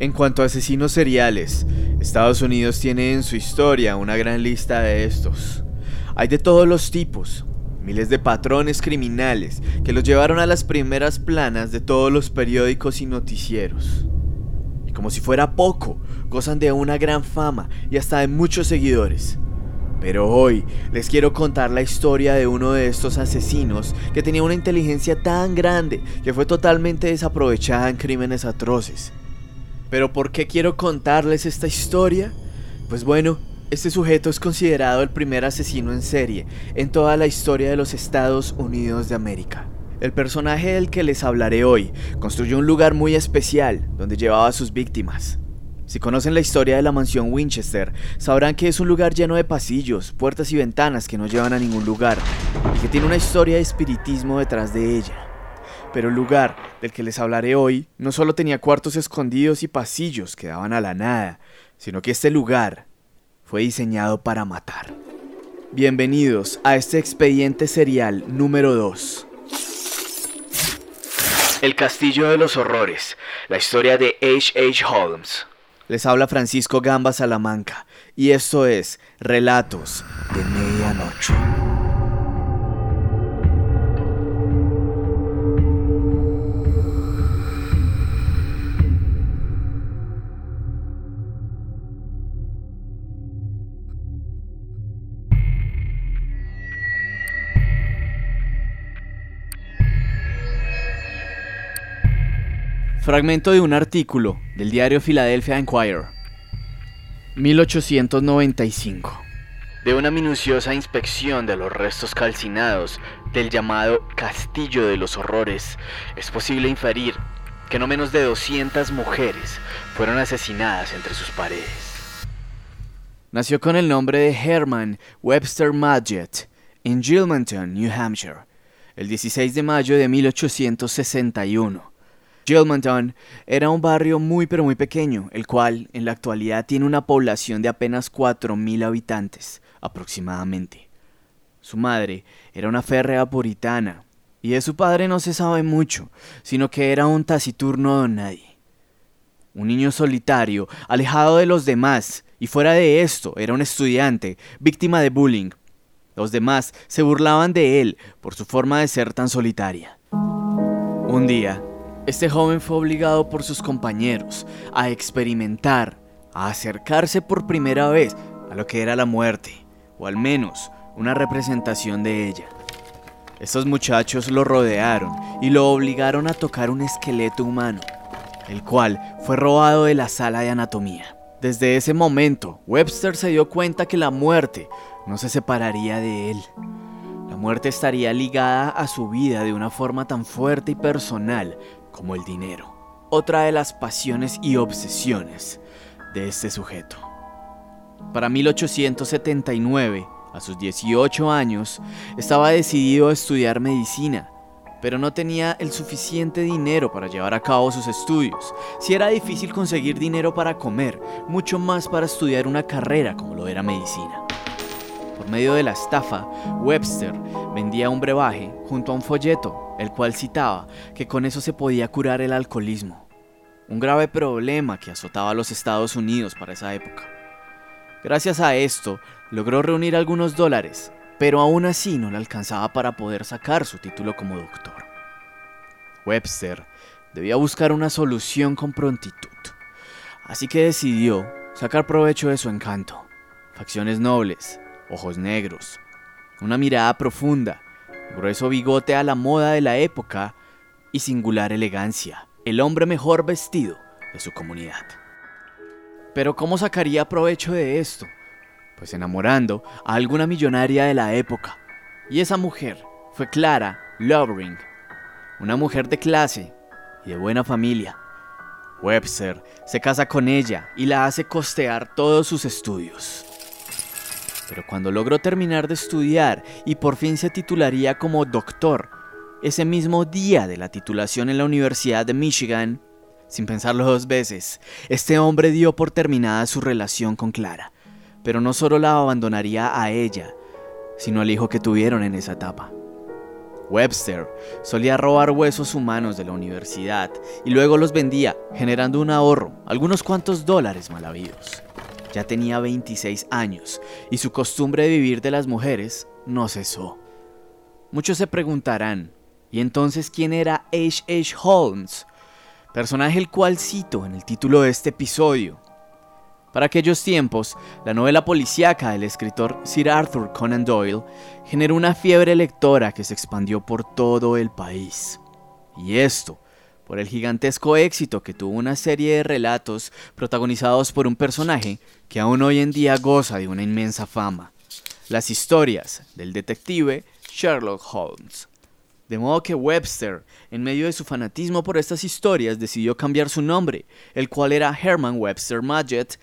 En cuanto a asesinos seriales, Estados Unidos tiene en su historia una gran lista de estos. Hay de todos los tipos, miles de patrones criminales que los llevaron a las primeras planas de todos los periódicos y noticieros. Y como si fuera poco, gozan de una gran fama y hasta de muchos seguidores. Pero hoy les quiero contar la historia de uno de estos asesinos que tenía una inteligencia tan grande que fue totalmente desaprovechada en crímenes atroces. Pero ¿por qué quiero contarles esta historia? Pues bueno, este sujeto es considerado el primer asesino en serie en toda la historia de los Estados Unidos de América. El personaje del que les hablaré hoy construyó un lugar muy especial donde llevaba a sus víctimas. Si conocen la historia de la mansión Winchester, sabrán que es un lugar lleno de pasillos, puertas y ventanas que no llevan a ningún lugar, y que tiene una historia de espiritismo detrás de ella. Pero el lugar del que les hablaré hoy no solo tenía cuartos escondidos y pasillos que daban a la nada, sino que este lugar fue diseñado para matar. Bienvenidos a este expediente serial número 2. El Castillo de los Horrores, la historia de H. H. Holmes. Les habla Francisco Gamba Salamanca y esto es Relatos de Medianoche. Fragmento de un artículo del diario Philadelphia Inquirer. 1895. De una minuciosa inspección de los restos calcinados del llamado Castillo de los Horrores, es posible inferir que no menos de 200 mujeres fueron asesinadas entre sus paredes. Nació con el nombre de Herman Webster Madgett en Gilmanton, New Hampshire, el 16 de mayo de 1861 Gilmanton era un barrio muy pero muy pequeño, el cual en la actualidad tiene una población de apenas 4.000 habitantes aproximadamente. Su madre era una férrea puritana, y de su padre no se sabe mucho, sino que era un taciturno don nadie. Un niño solitario, alejado de los demás, y fuera de esto era un estudiante, víctima de bullying. Los demás se burlaban de él por su forma de ser tan solitaria. Un día, este joven fue obligado por sus compañeros a experimentar, a acercarse por primera vez a lo que era la muerte, o al menos una representación de ella. Estos muchachos lo rodearon y lo obligaron a tocar un esqueleto humano, el cual fue robado de la sala de anatomía. Desde ese momento, Webster se dio cuenta que la muerte no se separaría de él. La muerte estaría ligada a su vida de una forma tan fuerte y personal como el dinero, otra de las pasiones y obsesiones de este sujeto. Para 1879, a sus 18 años, estaba decidido a estudiar medicina, pero no tenía el suficiente dinero para llevar a cabo sus estudios. Si era difícil conseguir dinero para comer, mucho más para estudiar una carrera como lo era medicina. Medio de la estafa, Webster vendía un brebaje junto a un folleto el cual citaba que con eso se podía curar el alcoholismo, un grave problema que azotaba a los Estados Unidos para esa época. Gracias a esto, logró reunir algunos dólares, pero aún así no le alcanzaba para poder sacar su título como doctor. Webster debía buscar una solución con prontitud, así que decidió sacar provecho de su encanto, facciones nobles, ojos negros, una mirada profunda grueso bigote a la moda de la época y singular elegancia, el hombre mejor vestido de su comunidad. Pero ¿cómo sacaría provecho de esto? Pues enamorando a alguna millonaria de la época. Y esa mujer fue Clara Lovering, una mujer de clase y de buena familia. Webster se casa con ella y la hace costear todos sus estudios. Pero cuando logró terminar de estudiar y por fin se titularía como doctor, ese mismo día de la titulación en la Universidad de Michigan, sin pensarlo dos veces, este hombre dio por terminada su relación con Clara, pero no solo la abandonaría a ella, sino al hijo que tuvieron en esa etapa. Webster solía robar huesos humanos de la universidad y luego los vendía, generando un ahorro, algunos cuantos dólares mal habidos. Ya tenía 26 años y su costumbre de vivir de las mujeres no cesó. Muchos se preguntarán, ¿y entonces quién era H. H. Holmes? Personaje el cual cito en el título de este episodio. Para aquellos tiempos, la novela policíaca del escritor Sir Arthur Conan Doyle generó una fiebre lectora que se expandió por todo el país. Y esto, por el gigantesco éxito que tuvo una serie de relatos protagonizados por un personaje que aún hoy en día goza de una inmensa fama. Las historias del detective Sherlock Holmes. De modo que Webster, en medio de su fanatismo por estas historias, decidió cambiar su nombre, el cual era Herman Webster Mudgett,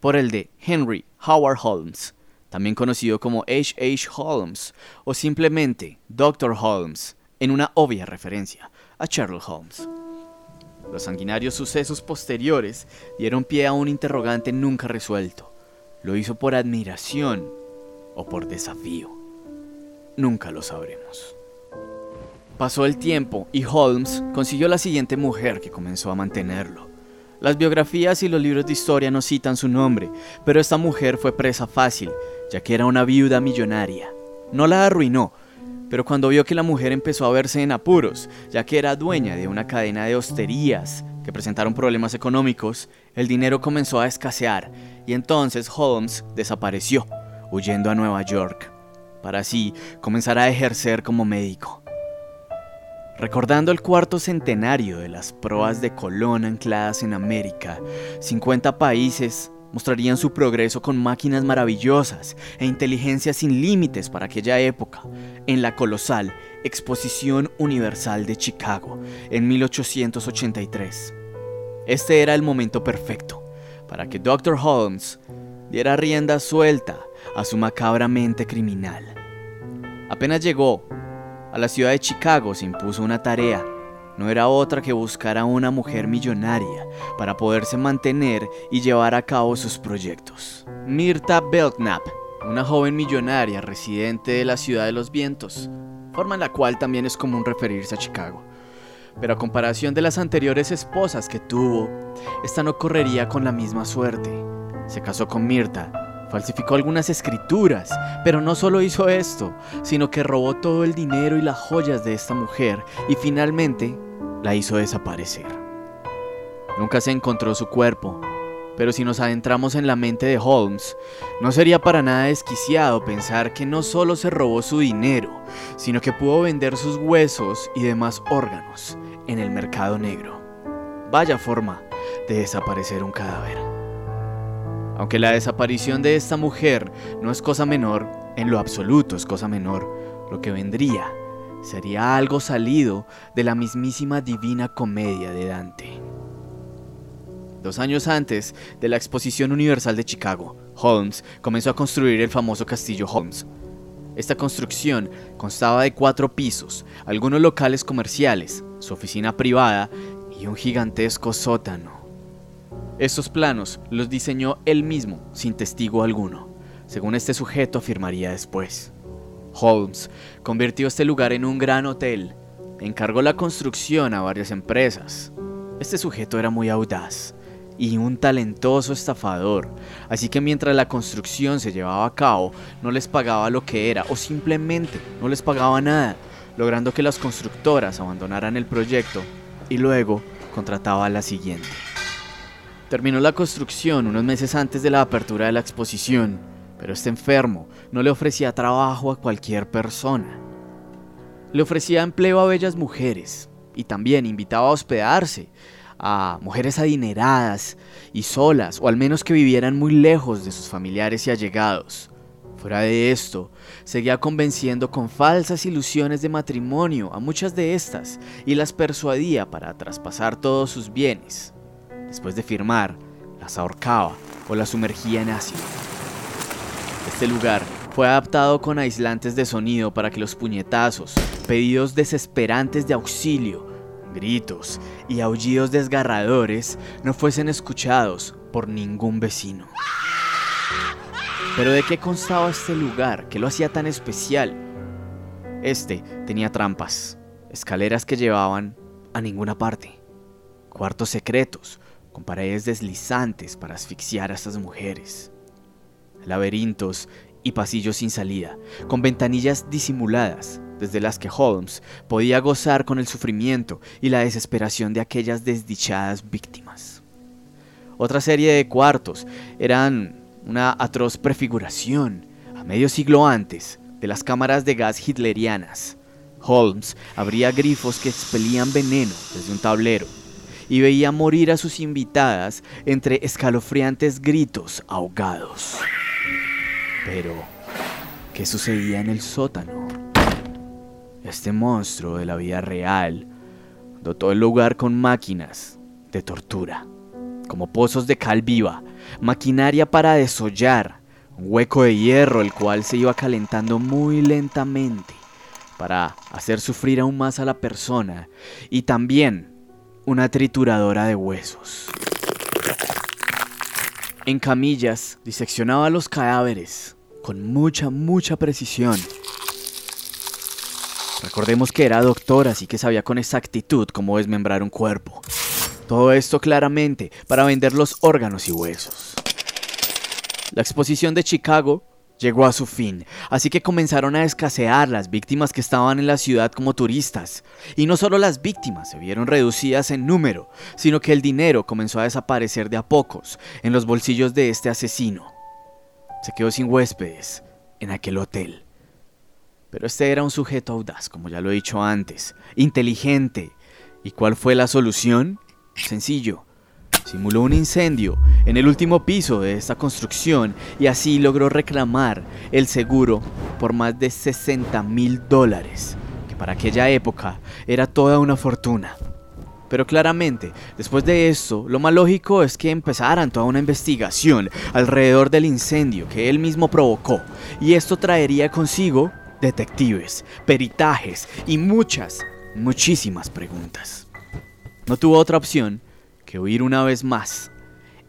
por el de Henry Howard Holmes, también conocido como H. H. Holmes o simplemente Dr. Holmes, en una obvia referencia a Sherlock Holmes. Los sanguinarios sucesos posteriores dieron pie a un interrogante nunca resuelto. ¿Lo hizo por admiración o por desafío? Nunca lo sabremos. Pasó el tiempo y Holmes consiguió la siguiente mujer que comenzó a mantenerlo. Las biografías y los libros de historia no citan su nombre, pero esta mujer fue presa fácil, ya que era una viuda millonaria. No la arruinó, pero cuando vio que la mujer empezó a verse en apuros, ya que era dueña de una cadena de hosterías que presentaron problemas económicos, el dinero comenzó a escasear y entonces Holmes desapareció, huyendo a Nueva York, para así comenzar a ejercer como médico. Recordando el cuarto centenario de las proas de Colón ancladas en América, 50 países mostrarían su progreso con máquinas maravillosas e inteligencia sin límites para aquella época, en la colosal Exposición Universal de Chicago en 1883. Este era el momento perfecto para que Dr. Holmes diera rienda suelta a su macabra mente criminal. Apenas llegó a la ciudad de Chicago se impuso una tarea. No era otra que buscar a una mujer millonaria para poderse mantener y llevar a cabo sus proyectos. Mirta Belknap, una joven millonaria residente de la ciudad de los vientos, forma en la cual también es común referirse a Chicago. Pero a comparación de las anteriores esposas que tuvo, esta no correría con la misma suerte. Se casó con Mirta Falsificó algunas escrituras, pero no solo hizo esto, sino que robó todo el dinero y las joyas de esta mujer y finalmente la hizo desaparecer. Nunca se encontró su cuerpo, pero si nos adentramos en la mente de Holmes, no sería para nada desquiciado pensar que no solo se robó su dinero, sino que pudo vender sus huesos y demás órganos en el mercado negro. Vaya forma de desaparecer un cadáver. Aunque la desaparición de esta mujer no es cosa menor, en lo absoluto es cosa menor, lo que vendría sería algo salido de la mismísima divina comedia de Dante. Dos años antes de la Exposición Universal de Chicago, Holmes comenzó a construir el famoso Castillo Holmes. Esta construcción constaba de cuatro pisos, algunos locales comerciales, su oficina privada y un gigantesco sótano. Estos planos los diseñó él mismo, sin testigo alguno, según este sujeto afirmaría después. Holmes convirtió este lugar en un gran hotel, encargó la construcción a varias empresas. Este sujeto era muy audaz y un talentoso estafador, así que mientras la construcción se llevaba a cabo, no les pagaba lo que era o simplemente no les pagaba nada, logrando que las constructoras abandonaran el proyecto y luego contrataba a la siguiente. Terminó la construcción unos meses antes de la apertura de la exposición, pero este enfermo no le ofrecía trabajo a cualquier persona. Le ofrecía empleo a bellas mujeres y también invitaba a hospedarse a mujeres adineradas y solas, o al menos que vivieran muy lejos de sus familiares y allegados. Fuera de esto, seguía convenciendo con falsas ilusiones de matrimonio a muchas de estas y las persuadía para traspasar todos sus bienes. Después de firmar, las ahorcaba o las sumergía en ácido. Este lugar fue adaptado con aislantes de sonido para que los puñetazos, pedidos desesperantes de auxilio, gritos y aullidos desgarradores no fuesen escuchados por ningún vecino. Pero ¿de qué constaba este lugar? ¿Qué lo hacía tan especial? Este tenía trampas, escaleras que llevaban a ninguna parte, cuartos secretos con paredes deslizantes para asfixiar a estas mujeres, laberintos y pasillos sin salida, con ventanillas disimuladas desde las que Holmes podía gozar con el sufrimiento y la desesperación de aquellas desdichadas víctimas. Otra serie de cuartos eran una atroz prefiguración, a medio siglo antes, de las cámaras de gas hitlerianas. Holmes abría grifos que expelían veneno desde un tablero y veía morir a sus invitadas entre escalofriantes gritos ahogados. Pero, ¿qué sucedía en el sótano? Este monstruo de la vida real dotó el lugar con máquinas de tortura, como pozos de cal viva, maquinaria para desollar, un hueco de hierro el cual se iba calentando muy lentamente para hacer sufrir aún más a la persona y también una trituradora de huesos. En camillas diseccionaba los cadáveres con mucha, mucha precisión. Recordemos que era doctor, así que sabía con exactitud cómo desmembrar un cuerpo. Todo esto claramente para vender los órganos y huesos. La exposición de Chicago llegó a su fin, así que comenzaron a escasear las víctimas que estaban en la ciudad como turistas. Y no solo las víctimas se vieron reducidas en número, sino que el dinero comenzó a desaparecer de a pocos en los bolsillos de este asesino. Se quedó sin huéspedes en aquel hotel. Pero este era un sujeto audaz, como ya lo he dicho antes, inteligente. ¿Y cuál fue la solución? Sencillo simuló un incendio en el último piso de esta construcción y así logró reclamar el seguro por más de 60 mil dólares, que para aquella época era toda una fortuna. Pero claramente, después de esto, lo más lógico es que empezaran toda una investigación alrededor del incendio que él mismo provocó, y esto traería consigo detectives, peritajes y muchas, muchísimas preguntas. No tuvo otra opción que huir una vez más,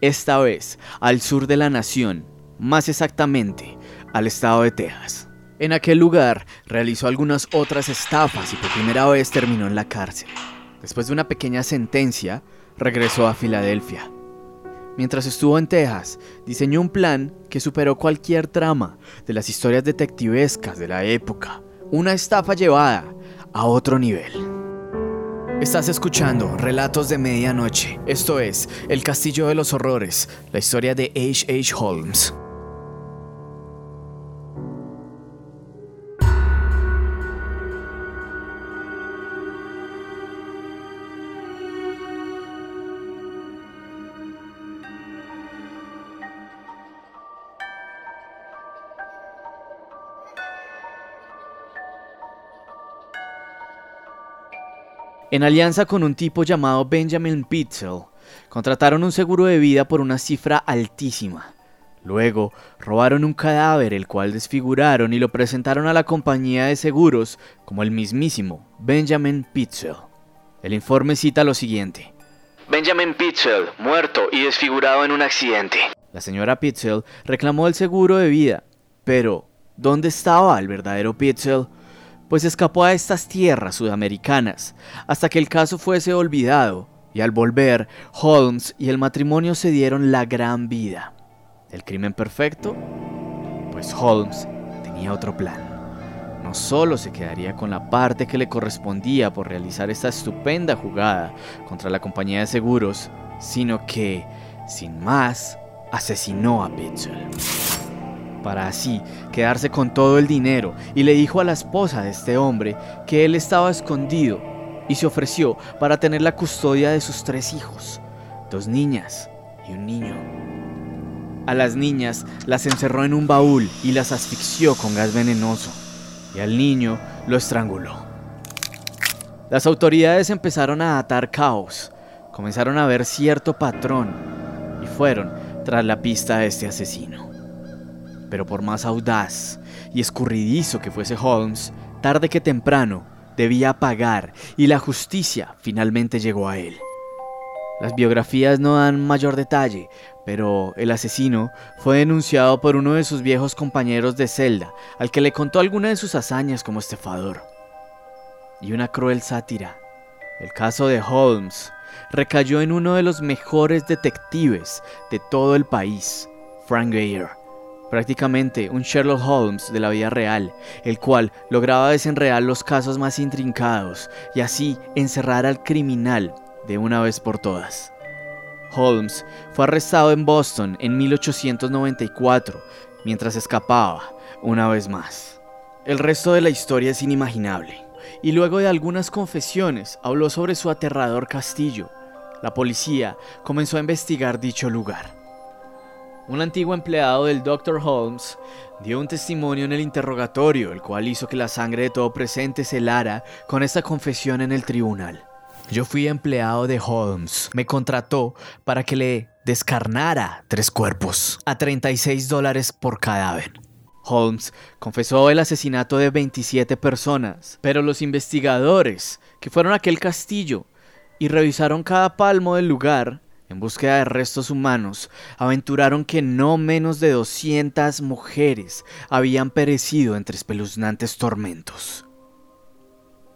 esta vez al sur de la nación, más exactamente al estado de Texas. En aquel lugar realizó algunas otras estafas y por primera vez terminó en la cárcel. Después de una pequeña sentencia, regresó a Filadelfia. Mientras estuvo en Texas, diseñó un plan que superó cualquier trama de las historias detectivescas de la época. Una estafa llevada a otro nivel. Estás escuchando Relatos de Medianoche. Esto es El Castillo de los Horrores, la historia de H. H. Holmes. En alianza con un tipo llamado Benjamin Pitzel, contrataron un seguro de vida por una cifra altísima. Luego, robaron un cadáver el cual desfiguraron y lo presentaron a la compañía de seguros como el mismísimo Benjamin Pitzel. El informe cita lo siguiente. Benjamin Pitzel, muerto y desfigurado en un accidente. La señora Pitzel reclamó el seguro de vida, pero ¿dónde estaba el verdadero Pitzel? Pues escapó a estas tierras sudamericanas hasta que el caso fuese olvidado y al volver, Holmes y el matrimonio se dieron la gran vida. ¿El crimen perfecto? Pues Holmes tenía otro plan. No solo se quedaría con la parte que le correspondía por realizar esta estupenda jugada contra la compañía de seguros, sino que, sin más, asesinó a Pitzel para así quedarse con todo el dinero y le dijo a la esposa de este hombre que él estaba escondido y se ofreció para tener la custodia de sus tres hijos, dos niñas y un niño. A las niñas las encerró en un baúl y las asfixió con gas venenoso y al niño lo estranguló. Las autoridades empezaron a atar caos, comenzaron a ver cierto patrón y fueron tras la pista de este asesino. Pero por más audaz y escurridizo que fuese Holmes, tarde que temprano debía pagar y la justicia finalmente llegó a él. Las biografías no dan mayor detalle, pero el asesino fue denunciado por uno de sus viejos compañeros de celda, al que le contó alguna de sus hazañas como estafador. Y una cruel sátira. El caso de Holmes recayó en uno de los mejores detectives de todo el país, Frank Geyer, prácticamente un Sherlock Holmes de la vida real, el cual lograba desenredar los casos más intrincados y así encerrar al criminal de una vez por todas. Holmes fue arrestado en Boston en 1894 mientras escapaba una vez más. El resto de la historia es inimaginable, y luego de algunas confesiones habló sobre su aterrador castillo. La policía comenzó a investigar dicho lugar. Un antiguo empleado del Dr. Holmes dio un testimonio en el interrogatorio, el cual hizo que la sangre de todo presente se helara con esta confesión en el tribunal. Yo fui empleado de Holmes. Me contrató para que le descarnara tres cuerpos a 36 dólares por cadáver. Holmes confesó el asesinato de 27 personas, pero los investigadores que fueron a aquel castillo y revisaron cada palmo del lugar en búsqueda de restos humanos, aventuraron que no menos de 200 mujeres habían perecido entre espeluznantes tormentos.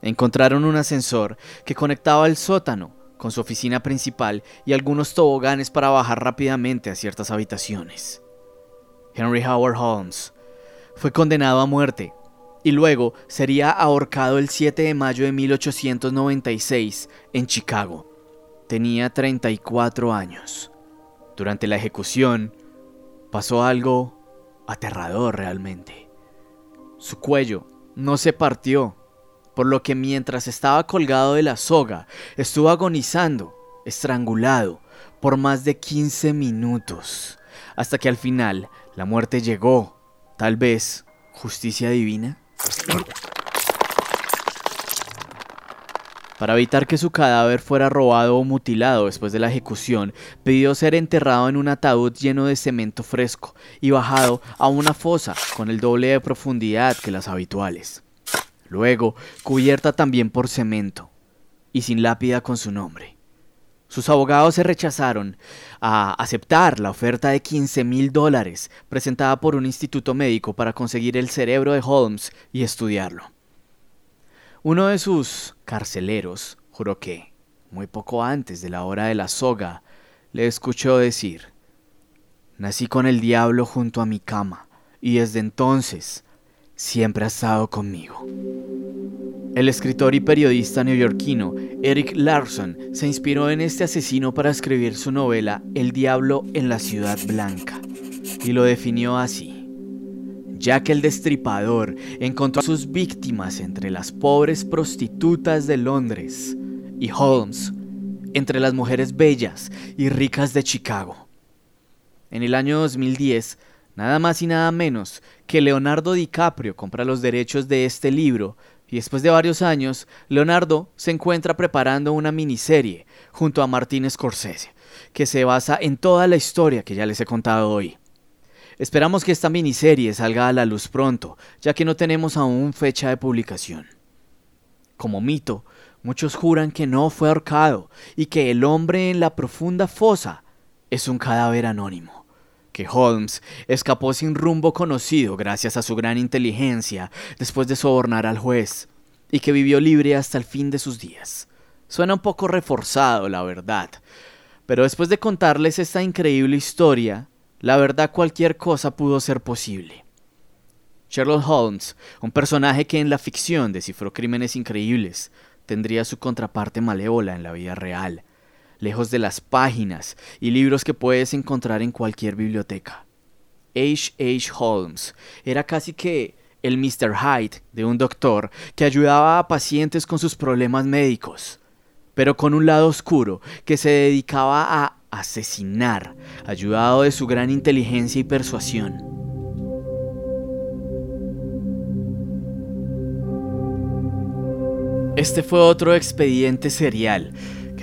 Encontraron un ascensor que conectaba el sótano con su oficina principal y algunos toboganes para bajar rápidamente a ciertas habitaciones. Henry Howard Holmes fue condenado a muerte y luego sería ahorcado el 7 de mayo de 1896 en Chicago. Tenía 34 años. Durante la ejecución pasó algo aterrador realmente. Su cuello no se partió por lo que mientras estaba colgado de la soga, estuvo agonizando, estrangulado, por más de 15 minutos, hasta que al final la muerte llegó, tal vez justicia divina. Para evitar que su cadáver fuera robado o mutilado después de la ejecución, pidió ser enterrado en un ataúd lleno de cemento fresco y bajado a una fosa con el doble de profundidad que las habituales luego cubierta también por cemento y sin lápida con su nombre. Sus abogados se rechazaron a aceptar la oferta de 15 mil dólares presentada por un instituto médico para conseguir el cerebro de Holmes y estudiarlo. Uno de sus carceleros juró que, muy poco antes de la hora de la soga, le escuchó decir, Nací con el diablo junto a mi cama, y desde entonces siempre ha estado conmigo. El escritor y periodista neoyorquino Eric Larson se inspiró en este asesino para escribir su novela El Diablo en la Ciudad Blanca y lo definió así. Que el destripador encontró a sus víctimas entre las pobres prostitutas de Londres y Holmes entre las mujeres bellas y ricas de Chicago. En el año 2010, nada más y nada menos que Leonardo DiCaprio compra los derechos de este libro y después de varios años, Leonardo se encuentra preparando una miniserie junto a Martin Scorsese, que se basa en toda la historia que ya les he contado hoy. Esperamos que esta miniserie salga a la luz pronto, ya que no tenemos aún fecha de publicación. Como mito, muchos juran que no fue ahorcado y que el hombre en la profunda fosa es un cadáver anónimo que Holmes escapó sin rumbo conocido gracias a su gran inteligencia después de sobornar al juez, y que vivió libre hasta el fin de sus días. Suena un poco reforzado, la verdad, pero después de contarles esta increíble historia, la verdad cualquier cosa pudo ser posible. Sherlock Holmes, un personaje que en la ficción descifró crímenes increíbles, tendría su contraparte malévola en la vida real, lejos de las páginas y libros que puedes encontrar en cualquier biblioteca. H. H. Holmes era casi que el Mr. Hyde de un doctor que ayudaba a pacientes con sus problemas médicos, pero con un lado oscuro que se dedicaba a asesinar, ayudado de su gran inteligencia y persuasión. Este fue otro expediente serial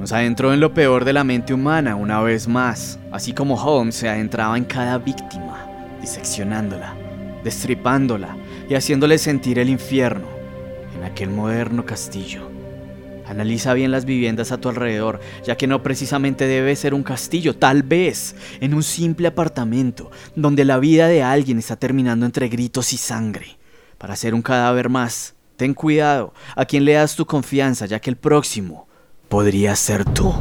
nos adentró en lo peor de la mente humana una vez más, así como Holmes se adentraba en cada víctima, diseccionándola, destripándola y haciéndole sentir el infierno en aquel moderno castillo. Analiza bien las viviendas a tu alrededor, ya que no precisamente debe ser un castillo, tal vez en un simple apartamento, donde la vida de alguien está terminando entre gritos y sangre. Para ser un cadáver más, ten cuidado a quien le das tu confianza, ya que el próximo podría ser tú.